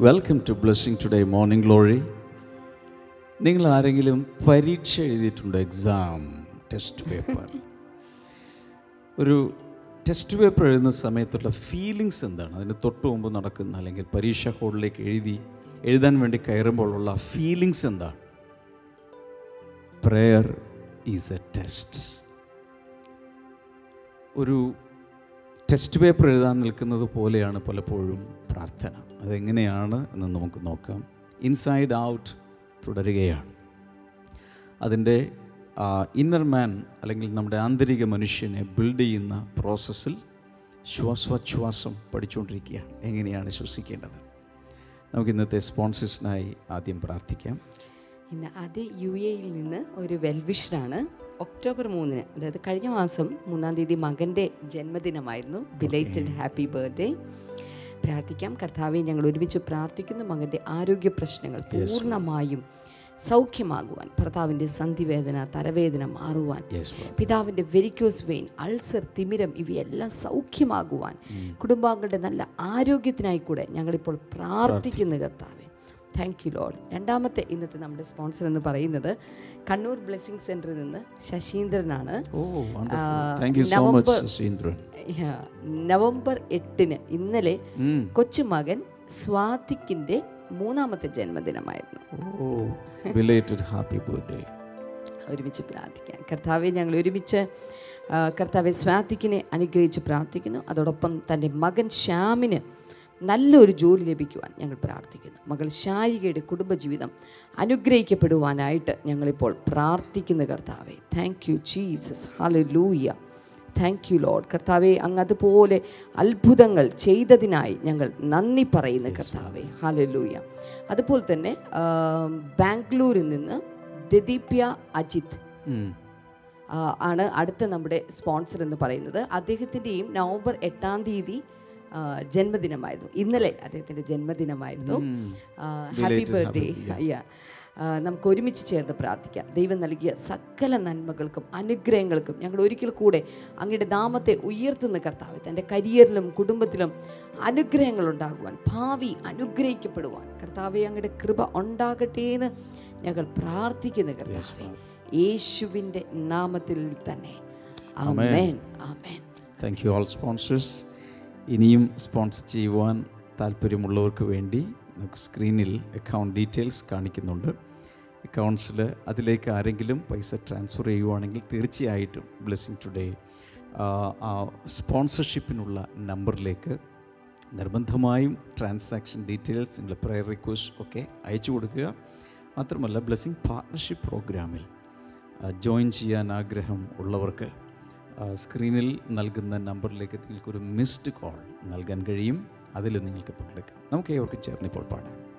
Welcome to blessing today morning glory നിങ്ങൾ ആരെങ്കിലും പരീക്ഷ എഴുതിയിട്ടുണ്ടോ? എക്സാം ടെസ്റ്റ് പേപ്പർ ഒരു ടെസ്റ്റ് പേപ്പർ എഴുതുന്ന സമയത്തുള്ള ഫീലിങ്സ് എന്താണ്? അതിന് തൊട്ട് മുമ്പ് നടക്കുന്ന അല്ലെങ്കിൽ പരീക്ഷ ഹോളിലേക്ക് എഴുതി എഴുതാൻ വേണ്ടി കയറുമ്പോഴുള്ള ഫീലിങ്സ് എന്താണ്? പ്രെയർ ഈസ് എ ടെസ്റ്റ് ഒരു ടെസ്റ്റ് പേപ്പർ എഴുതാൻ നിൽക്കുന്നത് പോലെയാണ് പലപ്പോഴും പ്രാർത്ഥന. അതെങ്ങനെയാണ് എന്ന് നമുക്ക് നോക്കാം. ഇൻസൈഡ് ഔട്ട് തുടരുകയാണ്. അതിന്റെ ഇന്നർ മാൻ അല്ലെങ്കിൽ നമ്മുടെ ആന്തരിക മനുഷ്യനെ ബിൽഡ് ചെയ്യുന്ന പ്രോസസ്സിൽ ശ്വാസോച്ഛ്വാസം പഠിച്ചുകൊണ്ടിരിക്കുകയാണ്. എങ്ങനെയാണ് ശ്വസിക്കേണ്ടത്? നമുക്ക് ഇന്നത്തെ സ്പോൺസേഴ്സിനായി ആദ്യം പ്രാർത്ഥിക്കാം. ഇന്ന് അത് യു എയിൽ നിന്ന് ഒരു വെൽവിഷറാണ് ഒക്ടോബർ മൂന്നിന് അതായത് കഴിഞ്ഞ മാസം മൂന്നാം തീയതി മകന്റെ ജന്മദിനമായിരുന്നു. ബിലേറ്റഡ് ഹാപ്പി ബർത്ത്ഡേ പ്രാർത്ഥിക്കാം. കർത്താവെ ഞങ്ങൾ ഒരുമിച്ച് പ്രാർത്ഥിക്കുന്നു. മകന്റെ ആരോഗ്യ പ്രശ്നങ്ങൾ പൂർണമായും സൗഖ്യമാകുവാൻ ഭർത്താവിന്റെ സന്ധിവേദന തലവേദന മാറുവാൻ പിതാവിന്റെ വെരിക്കോസ് വെയിൻ അൾസർ തിമിരം ഇവയെല്ലാം സൗഖ്യമാകുവാൻ കുടുംബാംഗങ്ങളുടെ നല്ല ആരോഗ്യത്തിനായി കൂടെ ഞങ്ങളിപ്പോൾ പ്രാർത്ഥിക്കുന്നു കർത്താവെ. താങ്ക് യു ലോഡ് രണ്ടാമത്തെ ഇന്നത്തെ നമ്മുടെ സ്പോൺസർ എന്ന് പറയുന്നത് കണ്ണൂർ ബ്ലെസ്സിങ് സെന്ററിൽ നിന്ന് ശശീന്ദ്രനാണ്. മച്ച് നവംബർ എട്ടിന് ഇന്നലെ കൊച്ചുമകൻ സ്വാതിക്കിന്റെ മൂന്നാമത്തെ ജന്മദിനമായിരുന്നു. ഹാപ്പി ബർത്ത്ഡേ ഒരുമിച്ച് പ്രാർത്ഥിക്കാം. കർത്താവെ ഞങ്ങൾ ഒരുമിച്ച് കർത്താവെ സ്വാതിക്കിനെ അനുഗ്രഹിച്ച് പ്രാർത്ഥിക്കുന്നു. അതോടൊപ്പം തന്റെ മകൻ ശ്യാമിന് നല്ലൊരു ജോലി ലഭിക്കുവാൻ ഞങ്ങൾ പ്രാർത്ഥിക്കുന്നു. മകൾ ശാരികയുടെ കുടുംബജീവിതം അനുഗ്രഹിക്കപ്പെടുവാനായിട്ട് ഞങ്ങളിപ്പോൾ പ്രാർത്ഥിക്കുന്നു കർത്താവെ thank you Jesus hallelujah thank you Lord കർത്താവെ അങ്ങ് അതുപോലെ അത്ഭുതങ്ങൾ ചെയ്തതിനായി ഞങ്ങൾ നന്ദി പറയുന്നു കർത്താവെ. ഹല്ലേലൂയ അതുപോലെ തന്നെ ബാംഗ്ലൂരിൽ നിന്ന് ദദീപ്യ അജിത് ആണ് അടുത്ത നമ്മുടെ സ്പോൺസർ എന്ന് പറയുന്നത്. അദ്ദേഹത്തിന്റെയും നവംബർ എട്ടാം തീയതി ജന്മദിനമായിരുന്നു. ഇന്നലെ അദ്ദേഹത്തിന്റെ ജന്മദിനമായിരുന്നു. ഹാപ്പി ബർത്ത്ഡേ യാ നമുക്ക് ഒരുമിച്ച് ചേർന്ന് പ്രാർത്ഥിക്കാം. ദൈവം നൽകിയ സകല നന്മകൾക്കും അനുഗ്രഹങ്ങൾക്കും ഞങ്ങൾ ഒരിക്കൽ കൂടെ അങ്ങയുടെ നാമത്തെ ഉയർത്തുന്ന കർത്താവ് തന്റെ കരിയറിലും കുടുംബത്തിലും അനുഗ്രഹങ്ങൾ ഉണ്ടാകുവാൻ ഭാവി അനുഗ്രഹിക്കപ്പെടുവാൻ. കർത്താവെ അങ്ങയുടെ കൃപ ഉണ്ടാകട്ടെ എന്ന് ഞങ്ങൾ പ്രാർത്ഥിക്കുന്ന കർത്താവെ. യേശുവിന്റെ നാമത്തിൽ തന്നെ. Amen. Amen. Thank you all sponsors ഇനിയും സ്പോൺസർ ചെയ്യുവാൻ താല്പര്യമുള്ളവർക്ക് വേണ്ടി നമുക്ക് സ്ക്രീനിൽ അക്കൗണ്ട് ഡീറ്റെയിൽസ് കാണിക്കുന്നുണ്ട്. അക്കൗണ്ട്സിൽ അതിലേക്ക് ആരെങ്കിലും പൈസ ട്രാൻസ്ഫർ ചെയ്യുവാണെങ്കിൽ തീർച്ചയായിട്ടും ബ്ലെസ്സിങ് ടുഡേ ആ സ്പോൺസർഷിപ്പിനുള്ള നമ്പറിലേക്ക് നിർബന്ധമായും ട്രാൻസാക്ഷൻ ഡീറ്റെയിൽസ് നിങ്ങളുടെ പ്രയർ റിക്വസ്റ്റ് ഒക്കെ അയച്ചു കൊടുക്കുക. മാത്രമല്ല ബ്ലെസ്സിങ് പാർട്ട്ണർഷിപ്പ് പ്രോഗ്രാമിൽ ജോയിൻ ചെയ്യാൻ ആഗ്രഹം ഉള്ളവർക്ക് സ്ക്രീനിൽ നൽകുന്ന നമ്പറിലേക്ക് നിങ്ങൾക്കൊരു മിസ്ഡ് കോൾ നൽകാൻ കഴിയും. അതിൽ നിങ്ങൾക്ക് പങ്കെടുക്കാം നമുക്ക് ഏവർക്കും ചേർന്നിപ്പോൾ പാടാം.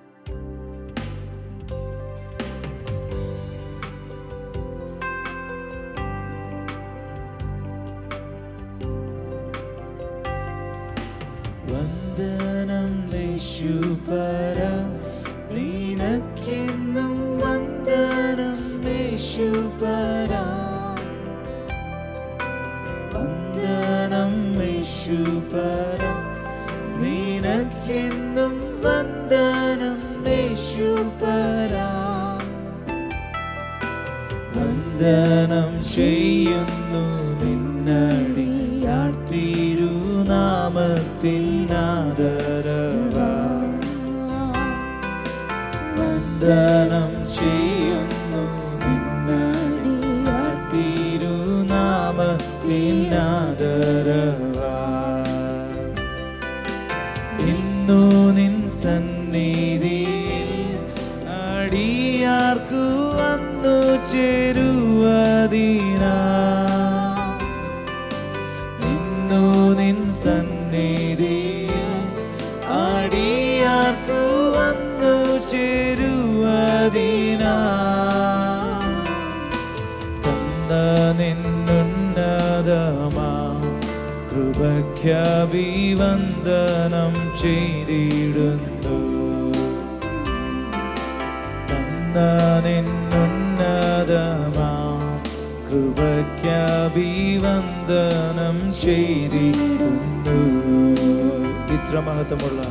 അടിയാർക്കു വന്നു ചേരുവതിനാ? നിൻ സന്നിധി അടിയാർക്കു വന്നു ചേരുവതിനാ? തന്ന നിന്നുന്നതമാ കൃപയ്ക്കഭിവന്ദനം ചെയ്തിടുന്നു. തന്ന നിന്നുന്നതമാ കൃപയ്ക്കഭിവന്ദനം ചെയ്തിടുന്നു ഇത്ര മഹത്വമുള്ള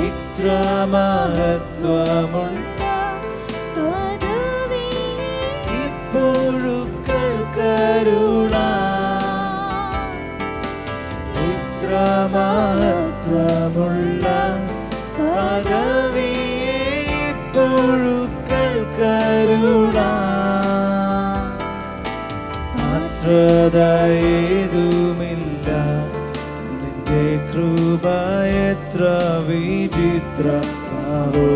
ഇത്ര ഇത്ര മഹത്വമുള്ള മാത്രതയേതുമില്ല നിന്റെ കൃപ എത്ര വിചിത്രമാവോ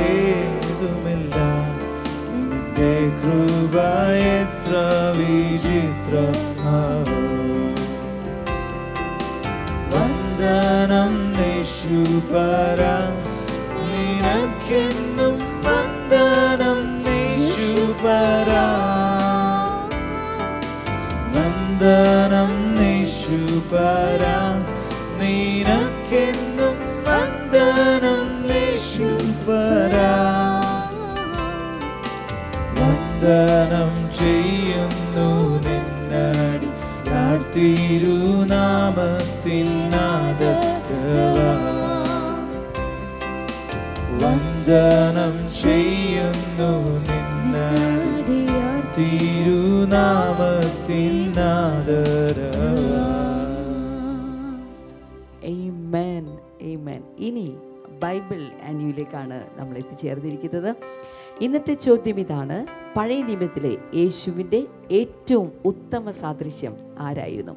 പാത്രതയേതുമില്ല നിന്റെ കൃപ എത്ര വിചിത്രമാവോ വന്ദനം നിശുപര വന്ദനം നിശുപര നിനക്കെന്നും വന്ദനം നിശുപര വന്ദനം ചെയ്യുന്നു നിന്നടി. തിരുനാമത്തിൻ നാദത്തവ. വന്ദനം ചെയ്യുന്നു ഇനി ബൈബിൾ ആന്യുവിലേക്കാണ് നമ്മൾ എത്തിച്ചേർന്നിരിക്കുന്നത്. ഇന്നത്തെ ചോദ്യം ഇതാണ്. പഴയ നിയമത്തിലെ യേശുവിന്റെ ഏറ്റവും ഉത്തമ സാദൃശ്യം ആരായിരുന്നു?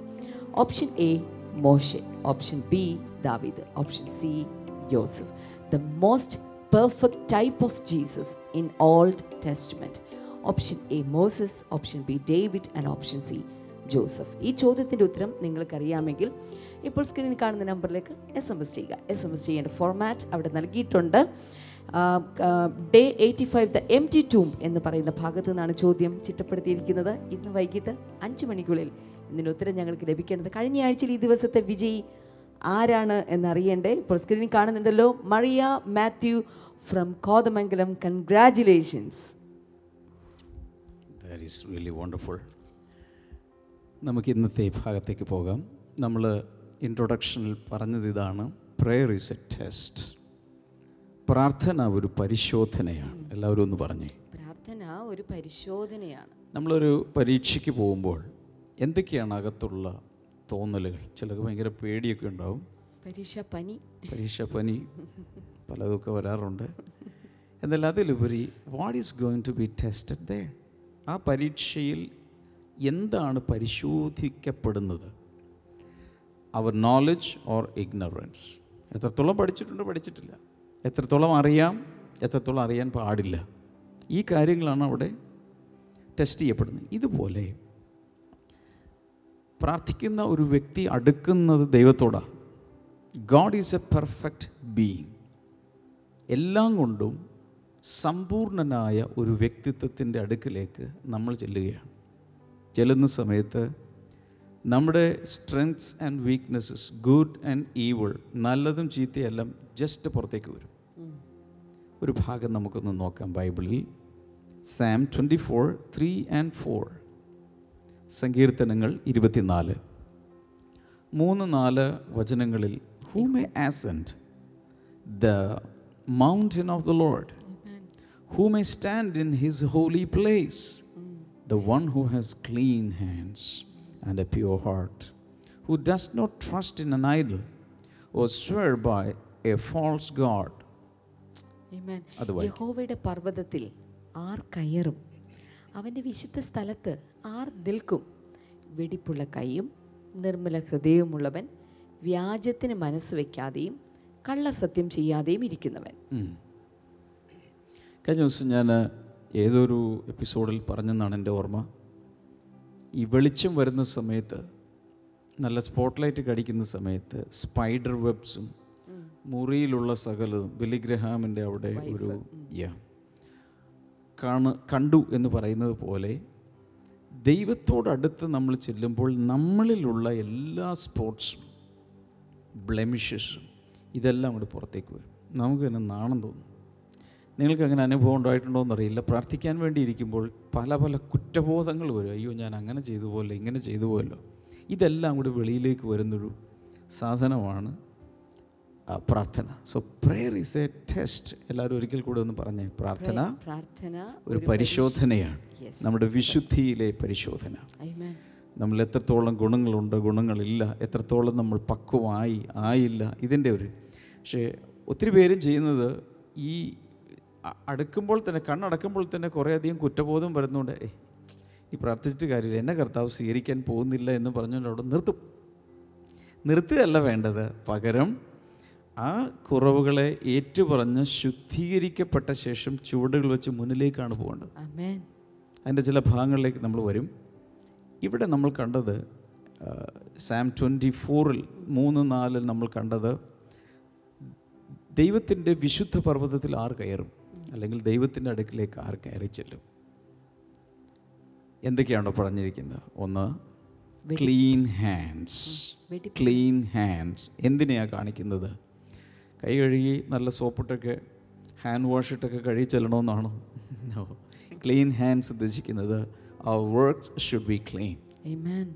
ഓപ്ഷൻ എ മോശെ. ഓപ്ഷൻ ബി ദാവിദ്. Option C Joseph. The most perfect type of Jesus in Old Testament option A Moses option B David and option C Joseph ഈ ചോദ്യത്തിന്റെ ഉത്തരം നിങ്ങൾക്കറിയാമെങ്കിൽ ഇപ്പോൾ സ്ക്രീനിൽ കാണുന്ന നമ്പറിലേക്ക് എസ് എം എസ് ചെയ്യുക. എസ് എം എസ് ചെയ്യേണ്ട ഫോർമാറ്റ് അവിടെ നൽകിയിട്ടുണ്ട്. Day eighty five the M T ടൂം എന്ന് പറയുന്ന ഭാഗത്തു നിന്നാണ് ചോദ്യം ചിട്ടപ്പെടുത്തിയിരിക്കുന്നത്. ഇന്ന് വൈകിട്ട് അഞ്ച് മണിക്കുള്ളിൽ ഇതിന് ഉത്തരം ഞങ്ങൾക്ക് ലഭിക്കേണ്ടത്. കഴിഞ്ഞ ആഴ്ചയിൽ ഈ ദിവസത്തെ വിജയി ആരാണ് എന്നറിയണ്ടേ? ഇപ്പോൾ സ്ക്രീനിൽ കാണുന്നുണ്ടല്ലോ Mariya Mathew from Kothamangalam. Congratulations that is really wonderful നമുക്ക് ഇന്നത്തെ ഭാഗത്തേക്ക് പോകാം. നമ്മൾ ഇൻട്രൊഡക്ഷനിൽ പറഞ്ഞത് ഇതാണ് പ്രെയർ ഈസ് എ ടെസ്റ്റ് പ്രാർത്ഥന ഒരു പരിശോധനയാണ്. എല്ലാവരും ഒന്ന് പറഞ്ഞേ. പ്രാർത്ഥന ഒരു പരിശോധനയാണ്. നമ്മളൊരു പരീക്ഷയ്ക്ക് പോകുമ്പോൾ എന്തൊക്കെയാണ് അകത്തുള്ള തോന്നലുകൾ? ചിലർക്ക് ഭയങ്കര പേടിയൊക്കെ ഉണ്ടാവും. പരീക്ഷ പനി. പരീക്ഷ പനി പലതൊക്കെ വരാറുണ്ട്. എന്നാൽ അതിലുപരി what is going to be tested they ആ പരീക്ഷയിൽ എന്താണ് പരിശോധിക്കപ്പെടുന്നത്? അവർ നോളജ് ഓർ ഇഗ്നറൻസ് എത്രത്തോളം പഠിച്ചിട്ടുണ്ട്? പഠിച്ചിട്ടില്ല. എത്രത്തോളം അറിയാം? എത്രത്തോളം അറിയാൻ പാടില്ല? ഈ കാര്യങ്ങളാണ് അവിടെ ടെസ്റ്റ് ചെയ്യപ്പെടുന്നത്. ഇതുപോലെ പ്രാർത്ഥിക്കുന്ന ഒരു വ്യക്തി അടുക്കുന്നത് ദൈവത്തോടാണ് God is a perfect being എല്ലാം കൊണ്ടും സമ്പൂർണനായ ഒരു വ്യക്തിത്വത്തിന്റെ അടുക്കിലേക്ക് നമ്മൾ ചെല്ലുകയാണ്. ചെല്ലുന്ന സമയത്ത് നമ്മുടെ strengths and weaknesses good and evil നല്ലതും ചീത്തയെല്ലാം ജസ്റ്റ് പുറത്തേക്ക് വരും. ഒരു ഭാഗം നമുക്കൊന്ന് നോക്കാം ബൈബിളിൽ. Psalm twenty four three and four സങ്കീർത്തനങ്ങൾ ഇരുപത്തിനാല്. മൂന്ന് നാല് വചനങ്ങളിൽ who may ascend the mountain of the Lord Who may stand in his holy place the one who has clean hands and a pure heart who does not trust in an idol or swear by a false god Amen. അത് വായിക്കാം. യഹോവയുടെ പർവ്വതത്തിൽ R കയറും അവൻ്റെ വിശുദ്ധ സ്ഥലത്ത് R നിൽക്കും വെടിപ്പുള്ള കൈയും നിർമ്മല ഹൃദയവുമുള്ളവൻ വ്യാജത്തിന് മനസ്സ് വയ്ക്കാതെയും കള്ളസത്യം ചെയ്യാതെയും ഇരിക്കുന്നവൻ ഉം. കഴിഞ്ഞ ദിവസം ഞാൻ ഏതൊരു എപ്പിസോഡിൽ പറഞ്ഞെന്നാണ് എന്റെ ഓർമ്മ. ഈ വെളിച്ചം വരുന്ന സമയത്ത് നല്ല സ്പോട്ട് ലൈറ്റ് കടിക്കുന്ന സമയത്ത് സ്പൈഡർ വെബ്സും മുറിയിലുള്ള സകലതും ബിലിഗ്രഹാമിന്റെ അവിടെ ഒരു യാ കാണ കണ്ടു എന്ന് പറയുന്നത് പോലെ ദൈവത്തോടടുത്ത് നമ്മൾ ചെല്ലുമ്പോൾ നമ്മളിലുള്ള എല്ലാ സ്പോർട്സും ബ്ലെമിഷസും ഇതെല്ലാം കൂടി പുറത്തേക്ക് വരും. നമുക്ക് തന്നെ നാണം തോന്നും. നിങ്ങൾക്ക് അങ്ങനെ അനുഭവം ഉണ്ടായിട്ടുണ്ടോ എന്നറിയില്ല. പ്രാർത്ഥിക്കാൻ വേണ്ടി ഇരിക്കുമ്പോൾ പല പല കുറ്റബോധങ്ങൾ വരും. അയ്യോ ഞാൻ അങ്ങനെ ചെയ്തു പോലോ ഇങ്ങനെ ചെയ്തു പോലോ ഇതെല്ലാം കൂടി വെളിയിലേക്ക് വരുന്നൊരു സാധനമാണ് പ്രാർത്ഥന. So prayer is a test എല്ലാവരും ഒരിക്കൽ കൂടെ ഒന്ന് പറഞ്ഞേ. പ്രാർത്ഥന പ്രാർത്ഥന ഒരു പരിശോധനയാണ്. നമ്മുടെ വിശുദ്ധിയിലെ പരിശോധന. നമ്മൾ എത്രത്തോളം ഗുണങ്ങളുണ്ട് ഗുണങ്ങളില്ല. എത്രത്തോളം നമ്മൾ പക്വമായി ആയില്ല. ഇതിന്റെ ഒരു പക്ഷേ ഒത്തിരി പേരും ചെയ്യുന്നത് ഈ അടുക്കുമ്പോൾ തന്നെ കണ്ണടക്കുമ്പോൾ തന്നെ കുറേയധികം കുറ്റബോധം വരുന്നുണ്ട്. ഏയ് ഈ പ്രാർത്ഥിച്ചിട്ട് കാര്യമില്ല. എന്നെ കർത്താവ് സ്വീകരിക്കാൻ പോകുന്നില്ല എന്ന് പറഞ്ഞുകൊണ്ട് അവിടെ നിർത്തും. നിർത്തുകയല്ല വേണ്ടത്. പകരം ആ കുറവുകളെ ഏറ്റുപറഞ്ഞ് ശുദ്ധീകരിക്കപ്പെട്ട ശേഷം ചുവടുകൾ വെച്ച് മുന്നിലേക്കാണ് പോകേണ്ടത്. Amen. അതിന്റെ ചില ഭാഗങ്ങളിലേക്ക് നമ്മൾ വരും. ഇവിടെ നമ്മൾ കണ്ടത് സാം ട്വന്റി ഫോറിൽ മൂന്ന് നാലിൽ നമ്മൾ കണ്ടത് ദൈവത്തിന്റെ വിശുദ്ധ പർവതത്തിൽ ആർ കയറും? അല്ലെങ്കിൽ ദൈവത്തിന്റെ അടുക്കിലേക്ക് ആർ കയറി ചെല്ലും? എന്തൊക്കെയാണോ പറഞ്ഞിരിക്കുന്നത്? ഒന്ന് ക്ലീൻ ഹാൻഡ്സ്. Clean hands. എന്തിനെയാണ് കാണിക്കുന്നത്? കൈ കഴുകി നല്ല സോപ്പിട്ടൊക്കെ ഹാൻഡ് വാഷ് ഇട്ടൊക്കെ കഴുകി ചെല്ലണമെന്നാണോ ക്ലീൻ ഹാൻഡ്സ് ഉദ്ദേശിക്കുന്നത് works should be clean Amen.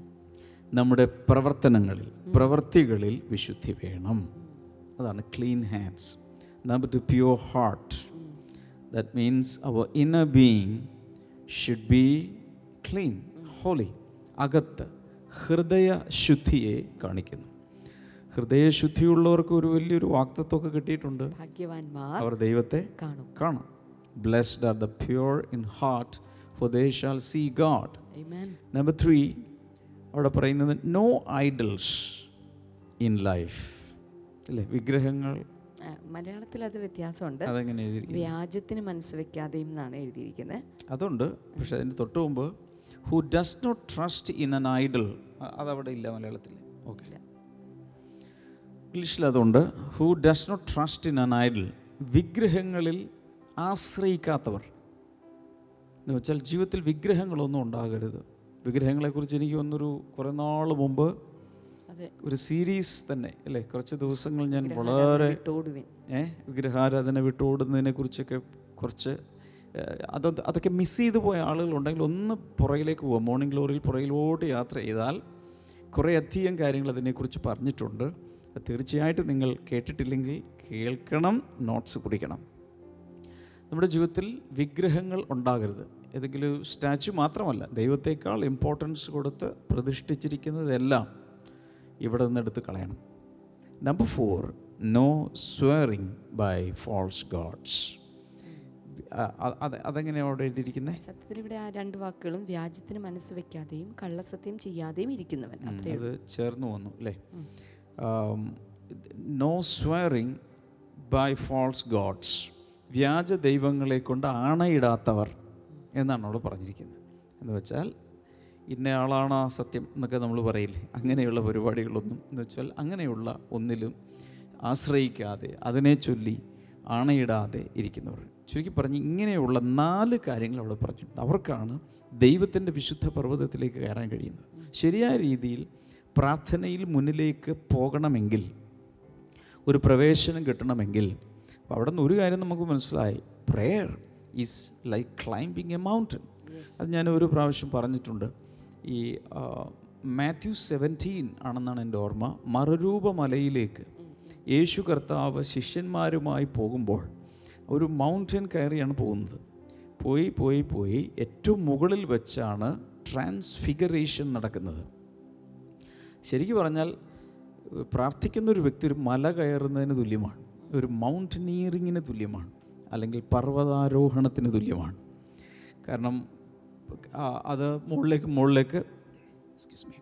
നമ്മുടെ പ്രവർത്തനങ്ങളിൽ പ്രവൃത്തികളിൽ വിശുദ്ധി വേണം. അതാണ് clean hands. Number two pure heart that means our inner being should be clean holy അകത്ത് ഹൃദയശുദ്ധിയെ കാണിക്കുന്നു. ഹൃദയശുദ്ധിയുള്ളവർക്ക് ഒരു വലിയൊരു വാക്തത്വമൊക്കെ കിട്ടിയിട്ടുണ്ട്. അവർ ദൈവത്തെ കാണും. Blessed are the pure in heart for they shall see God number three അവിടെ പറയുന്നത് നോ ഐഡൽസ് ഇൻ ലൈഫ് അല്ലേ വിഗ്രഹങ്ങൾ മലയാളത്തിൽ അത് വ്യത്യാസമുണ്ട്. വ്യാജത്തിന് മനസ്സ് വെക്കാതെയും എന്നാണ് എഴുതിയിരിക്കുന്നത്. അതുണ്ട്. പക്ഷെ അതിന്റെ തൊട്ട് മുമ്പ് who does not trust in an idol അതവിടെ ഇല്ല മലയാളത്തിൽ. ഓക്കെ ഇംഗ്ലീഷിൽ അതുണ്ട് who does not trust in an idol വിഗ്രഹങ്ങളിൽ ആശ്രയിക്കാത്തവർ. എന്ന് വെച്ചാൽ ജീവിതത്തിൽ വിഗ്രഹങ്ങളൊന്നും ഉണ്ടാകരുത്. വിഗ്രഹങ്ങളെക്കുറിച്ച് എനിക്ക് ഒന്നൊരു കുറേ നാൾ മുമ്പ് ഒരു സീരീസ് തന്നെ അല്ലേ? കുറച്ച് ദിവസങ്ങൾ ഞാൻ വളരെ ഏ? വിഗ്രഹാരാധന വിട്ടോടുന്നതിനെ കുറിച്ചൊക്കെ കുറച്ച് അത് അതൊക്കെ മിസ് ചെയ്തു പോയ ആളുകളുണ്ടെങ്കിൽ ഒന്ന് പുറകിലേക്ക് പോവാം മോർണിംഗ് ഗ്ലോറിയിൽ പുറകിലോട്ട് യാത്ര ചെയ്താൽ കുറേ അധികം കാര്യങ്ങൾ അതിനെക്കുറിച്ച് പറഞ്ഞിട്ടുണ്ട്. തീർച്ചയായിട്ടും നിങ്ങൾ കേട്ടിട്ടില്ലെങ്കിൽ കേൾക്കണം നോട്ട്സ് കുടിക്കണം. നമ്മുടെ ജീവിതത്തിൽ വിഗ്രഹങ്ങൾ ഉണ്ടാകരുത്. ഏതെങ്കിലും സ്റ്റാച്ചു മാത്രമല്ല ദൈവത്തേക്കാൾ ഇമ്പോർട്ടൻസ് കൊടുത്ത് പ്രതിഷ്ഠിച്ചിരിക്കുന്നതെല്ലാം ഇവിടെ നിന്ന് എടുത്ത് കളയണം. Number four no swearing by false gods അത് അതെങ്ങനെയാണ് അവിടെ എഴുതിയിരിക്കുന്നത് സത്യത്തിൽ ഇവിടെ ആ രണ്ട് വാക്കുകളും വ്യാജത്തിന് മനസ്സ് വെക്കാതെയും കള്ളസത്യം ചെയ്യാതെയും ഇരിക്കുന്നവൻ. അത് ചേർന്ന് വന്നു അല്ലേ? No swearing by false gods വ്യാജ ദൈവങ്ങളെ കൊണ്ട് ആണയിടാത്തവർ എന്നാണ് അവിടെ പറഞ്ഞിരിക്കുന്നത്. എന്ന് വെച്ചാൽ ഇന്ന ആളാണ് ആ സത്യം എന്നൊക്കെ നമ്മൾ പറയില്ലേ? അങ്ങനെയുള്ള പരിപാടികളൊന്നും എന്ന് വെച്ചാൽ അങ്ങനെയുള്ള ഒന്നിലും ആശ്രയിക്കാതെ അതിനെ ചൊല്ലി ആണയിടാതെ ഇരിക്കുന്നവർ. ചുരുക്കി പറഞ്ഞ് ഇങ്ങനെയുള്ള നാല് കാര്യങ്ങൾ അവിടെ പറഞ്ഞിട്ടുണ്ട്. അവർക്കാണ് ദൈവത്തിന്റെ വിശുദ്ധ പർവതത്തിലേക്ക് കയറാൻ കഴിയുന്നത്. ശരിയായ രീതിയിൽ പ്രാർത്ഥനയിൽ മുന്നിലേക്ക് പോകണമെങ്കിൽ ഒരു പ്രവേശനം കിട്ടണമെങ്കിൽ അപ്പോൾ അവിടെ നിന്ന് ഒരു കാര്യം നമുക്ക് മനസ്സിലായി. Prayer is like climbing a mountain അത് ഞാൻ ഒരു പ്രാവശ്യം പറഞ്ഞിട്ടുണ്ട്. ഈ മാത്യു സെവന്റീൻ ആണെന്നാണ് എന്റെ ഓർമ്മ. മറുരൂപമലയിലേക്ക് യേശു കർത്താവ് ശിഷ്യന്മാരുമായി പോകുമ്പോൾ ഒരു മൗണ്ടൻ കയറിയാണ് പോകുന്നത്. പോയി പോയി പോയി ഏറ്റവും മുകളിൽ വെച്ചാണ് ട്രാൻസ്ഫിഗറേഷൻ നടക്കുന്നത്. ശരിക്കും പറഞ്ഞാൽ പ്രാർത്ഥിക്കുന്ന ഒരു വ്യക്തി ഒരു മല കയറുന്നതിന് തുല്യമാണ്. ഒരു മൗണ്ടനീയറിങ്ങിന് തുല്യമാണ്. അല്ലെങ്കിൽ പർവതാരോഹണത്തിന് തുല്യമാണ്. കാരണം അത് മുകളിലേക്ക് മുകളിലേക്ക് എക്സ്ക്യൂസ് മീ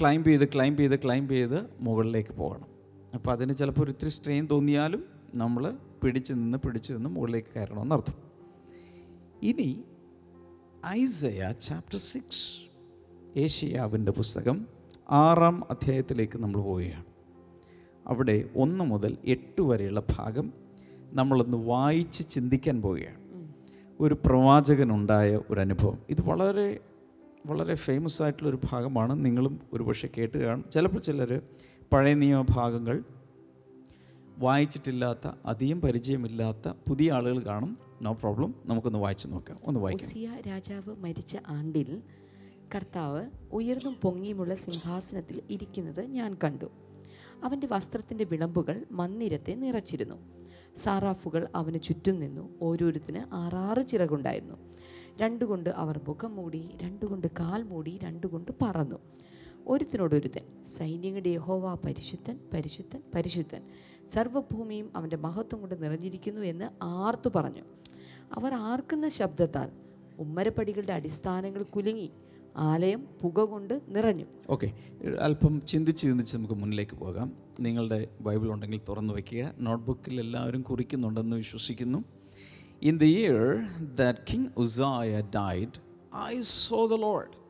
ക്ലൈംബ് ചെയ്ത് ക്ലൈംബ് ചെയ്ത് ക്ലൈംബ് ചെയ്ത് മുകളിലേക്ക് പോകണം. അപ്പോൾ അതിന് ചിലപ്പോൾ ഒരു ഇത്തിരി സ്ട്രെയിൻ തോന്നിയാലും നമ്മൾ പിടിച്ച് നിന്ന് പിടിച്ച് നിന്ന് മുകളിലേക്ക് കയറണമെന്നർത്ഥം ഇനി ഐസയ ചാപ്റ്റർ സിക്സ് ഏഷ്യാവിന്റെ പുസ്തകം ആറാം അധ്യായത്തിലേക്ക് നമ്മൾ പോവുകയാണ്. അവിടെ ഒന്ന് മുതൽ എട്ട് വരെയുള്ള ഭാഗം നമ്മളൊന്ന് വായിച്ച് ചിന്തിക്കാൻ പോവുകയാണ്. ഒരു പ്രവാചകനുണ്ടായ ഒരു അനുഭവം ഇത് വളരെ വളരെ ഫേമസ് ആയിട്ടുള്ളൊരു ഭാഗമാണ്. നിങ്ങളും ഒരുപക്ഷെ കേട്ട് കാണും. ചിലപ്പോൾ ചിലർ പഴയ നിയമ ഭാഗങ്ങൾ വായിച്ചിട്ടില്ലാത്ത അധികം പരിചയമില്ലാത്ത പുതിയ ആളുകൾ കാണും. നോ പ്രോബ്ലം നമുക്കൊന്ന് വായിച്ചു നോക്കാം. ഒന്ന് വായിക്കാം. രാജാവ് മരിച്ച ആണ്ടിൽ കർത്താവ് ഉയർന്നും പൊങ്ങിയുമുള്ള സിംഹാസനത്തിൽ ഇരിക്കുന്നത് ഞാൻ കണ്ടു. അവന്റെ വസ്ത്രത്തിന്റെ വിളമ്പുകൾ മന്ദിരത്തെ നിറച്ചിരുന്നു. സാറാഫുകൾ അവന് ചുറ്റും നിന്നു. ഓരോരുത്തിന് ആറാറ് ചിറകുണ്ടായിരുന്നു. രണ്ടുകൊണ്ട് അവർ മുഖം മൂടി രണ്ടുകൊണ്ട് കാൽ മൂടി രണ്ടുകൊണ്ട് പറന്നു. ഒരുത്തിനോടൊരുത്തൻ സൈന്യങ്ങളുടെ യഹോവ പരിശുദ്ധൻ പരിശുദ്ധൻ പരിശുദ്ധൻ. സർവഭൂമിയും അവന്റെ മഹത്വം കൊണ്ട് നിറഞ്ഞിരിക്കുന്നു എന്ന് ആർത്തു പറഞ്ഞു. അവർ ആർക്കുന്ന ശബ്ദത്താൽ ഉമ്മരപ്പടികളുടെ അടിസ്ഥാനങ്ങൾ കുലുങ്ങി. ആലയം പുക കൊണ്ട് നിറഞ്ഞു. ഓക്കെ അല്പം ചിന്തിച്ച് ചിന്തിച്ച് നമുക്ക് മുന്നിലേക്ക് പോകാം. നിങ്ങളുടെ ബൈബിൾ ഉണ്ടെങ്കിൽ തുറന്നു വയ്ക്കുക നോട്ട്ബുക്കിൽ എല്ലാവരും കുറിക്കുന്നുണ്ടെന്ന് വിശ്വസിക്കുന്നു. In the year that king Uzziah died I saw the Lord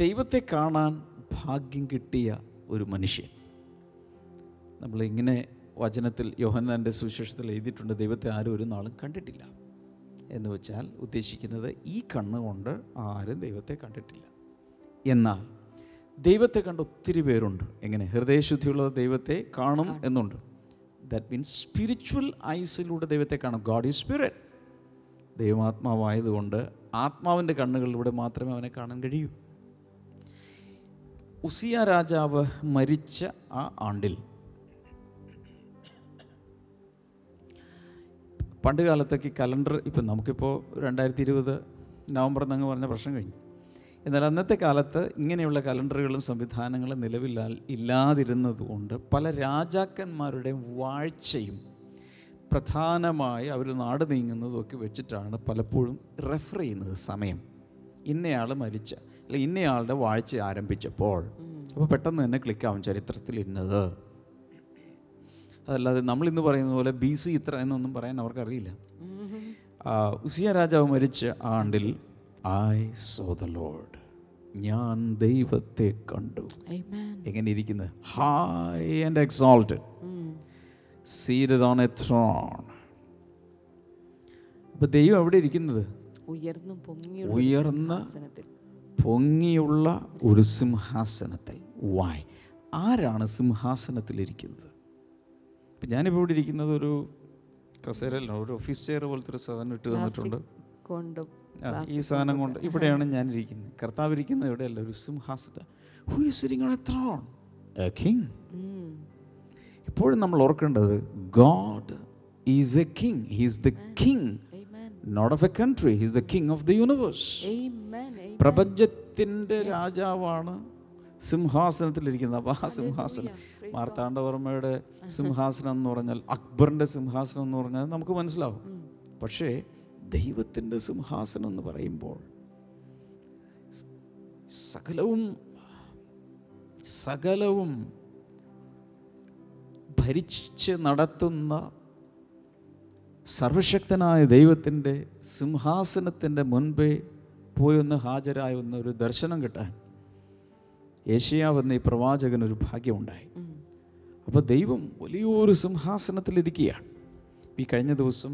ദൈവത്തെ കാണാൻ ഭാഗ്യം കിട്ടിയ ഒരു മനുഷ്യൻ. നമ്മളിങ്ങനെ വചനത്തിൽ യോഹന്നാന്റെ സുവിശേഷത്തിൽ എഴുതിയിട്ടുണ്ട്. ദൈവത്തെ ആരും ഒരു നാളും കണ്ടിട്ടില്ല. എന്ന് വെച്ചാൽ ഉദ്ദേശിക്കുന്നത് ഈ കണ്ണുകൊണ്ട് ആരും ദൈവത്തെ കണ്ടിട്ടില്ല. എന്നാൽ ദൈവത്തെ കണ്ട ഒത്തിരി പേരുണ്ട്. എങ്ങനെ? ഹൃദയശുദ്ധിയുള്ള ദൈവത്തെ കാണും എന്നുണ്ട്. ദാറ്റ് മീൻസ് സ്പിരിച്വൽ ഐസിലൂടെ ദൈവത്തെ കാണും. ഗോഡ് ഈസ് സ്പിരിറ്റ് ദൈവമാത്മാവായതുകൊണ്ട് ആത്മാവിന്റെ കണ്ണുകളിലൂടെ മാത്രമേ അവനെ കാണാൻ കഴിയൂ. ഉസിയ രാജാവ് മരിച്ച ആ ആണ്ടിൽ പണ്ട് കാലത്തൊക്കെ കലണ്ടർ ഇപ്പം നമുക്കിപ്പോൾ രണ്ടായിരത്തി ഇരുപത് നവംബർ എന്നങ്ങ് പറഞ്ഞ പ്രശ്നം കഴിഞ്ഞു. എന്നാൽ അന്നത്തെ കാലത്ത് ഇങ്ങനെയുള്ള കലണ്ടറുകളും സംവിധാനങ്ങളും നിലവില്ലാ ഇല്ലാതിരുന്നതുകൊണ്ട് പല രാജാക്കന്മാരുടെയും വാഴ്ചയും പ്രധാനമായി അവർ നാട് നീങ്ങുന്നതും ഒക്കെ വെച്ചിട്ടാണ് പലപ്പോഴും റെഫർ ചെയ്യുന്നത് സമയം. ഇന്നയാൾ മരിച്ച അല്ലെങ്കിൽ ഇന്നയാളുടെ വാഴ്ച ആരംഭിച്ചപ്പോൾ. അപ്പോൾ പെട്ടെന്ന് തന്നെ ക്ലിക്കാവും ചരിത്രത്തിൽ ഇന്നത് അതല്ലാതെ നമ്മളിന്ന് പറയുന്ന പോലെ ബി സി ഇത്ര എന്നൊന്നും പറയാൻ അവർക്കറിയില്ല. ഉസിയ രാജാവ് മരിച്ച ആണ്ടിൽ ഐ സോ ദ ലോഡ് ഞാൻ ദൈവത്തെ കണ്ടു. Amen. എങ്ങനെ ഇരിക്കുന്നത് high and exalted seated on a throne അപ്പൊ ദൈവം എവിടെ ഇരിക്കുന്നത്? ഉയർന്നും പൊങ്ങിയുള്ള ഒരു സിംഹാസനത്തിൽ. വായ് ആരാണ് സിംഹാസനത്തിലിരിക്കുന്നത്? ഇപ്പം ഞാനിപ്പോൾ ഇവിടെ ഇരിക്കുന്നത് ഒരു കസേരല്ല ഒരു ഓഫീസ് ചെയർ പോലത്തെ ഒരു സാധനം ഇട്ട് തന്നിട്ടുണ്ട്. കൊണ്ടും ഈ സാധനം കൊണ്ട്. ഇവിടെയാണ് ഞാൻ ഇരിക്കുന്നത് കർത്താവ് ഇരിക്കുന്നത് ഇവിടെയല്ല ഒരു സിംഹാസത who is sitting on a throne a king എപ്പോഴും നമ്മൾ ഓർക്കേണ്ടത് God is a king he's the king Amen. Not of a country he's the king of the universe. പ്രപഞ്ചത്തിന്റെ രാജാവാണ് സിംഹാസനത്തിലിരിക്കുന്നത്. അപ്പോൾ ആ സിംഹാസനം മാർത്താണ്ഡവർമ്മയുടെ സിംഹാസനം എന്ന് പറഞ്ഞാൽ അക്ബറിന്റെ സിംഹാസനം എന്ന് പറഞ്ഞാൽ നമുക്ക് മനസ്സിലാവും. പക്ഷേ ദൈവത്തിന്റെ സിംഹാസനം എന്ന് പറയുമ്പോൾ സകലവും സകലവും ഭരിച്ച് നടത്തുന്ന സർവശക്തനായ ദൈവത്തിന്റെ സിംഹാസനത്തിന്റെ മുൻപേ പോയൊന്ന് ഹാജരായി ഒന്ന് ഒരു ദർശനം കിട്ടാൻ ഏഷ്യാവെന്ന ഈ പ്രവാചകനൊരു ഭാഗ്യമുണ്ടായി. അപ്പോൾ ദൈവം വലിയൊരു സിംഹാസനത്തിലിരിക്കുകയാണ്. ഈ കഴിഞ്ഞ ദിവസം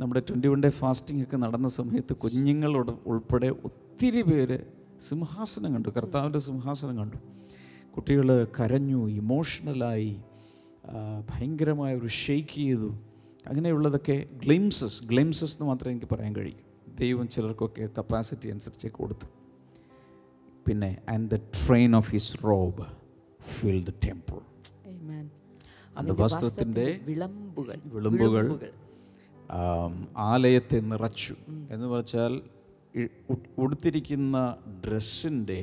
നമ്മുടെ ട്വന്റി വൺ ഡേ ഫാസ്റ്റിംഗ് ഒക്കെ നടന്ന സമയത്ത് കുഞ്ഞുങ്ങളോട് ഉൾപ്പെടെ ഒത്തിരി പേര് സിംഹാസനം കണ്ടു. കർത്താവിന്റെ സിംഹാസനം കണ്ടു. കുട്ടികൾ കരഞ്ഞു ഇമോഷണലായി ഭയങ്കരമായ ഒരു ഷെയ്ക്ക് ചെയ്തു. അങ്ങനെയുള്ളതൊക്കെ ഗ്ലിംസസ് ഗ്ലിംസസ് എന്ന് മാത്രമേ എനിക്ക് പറയാൻ കഴിയൂ. ദൈവം ചിലർക്കൊക്കെ കപ്പാസിറ്റി അനുസരിച്ച് കൊടുത്തു. പിന്നെ and the train of his robe fill the temple. അത് വസ്ത്രത്തിന്റെ വിളമ്പുകൾ വിളുമ്പുകൾ ആലയത്തെ നിറച്ചു. എന്ന് വെച്ചാൽ ഉടുത്തിരിക്കുന്ന ഡ്രസ്സിന്റെ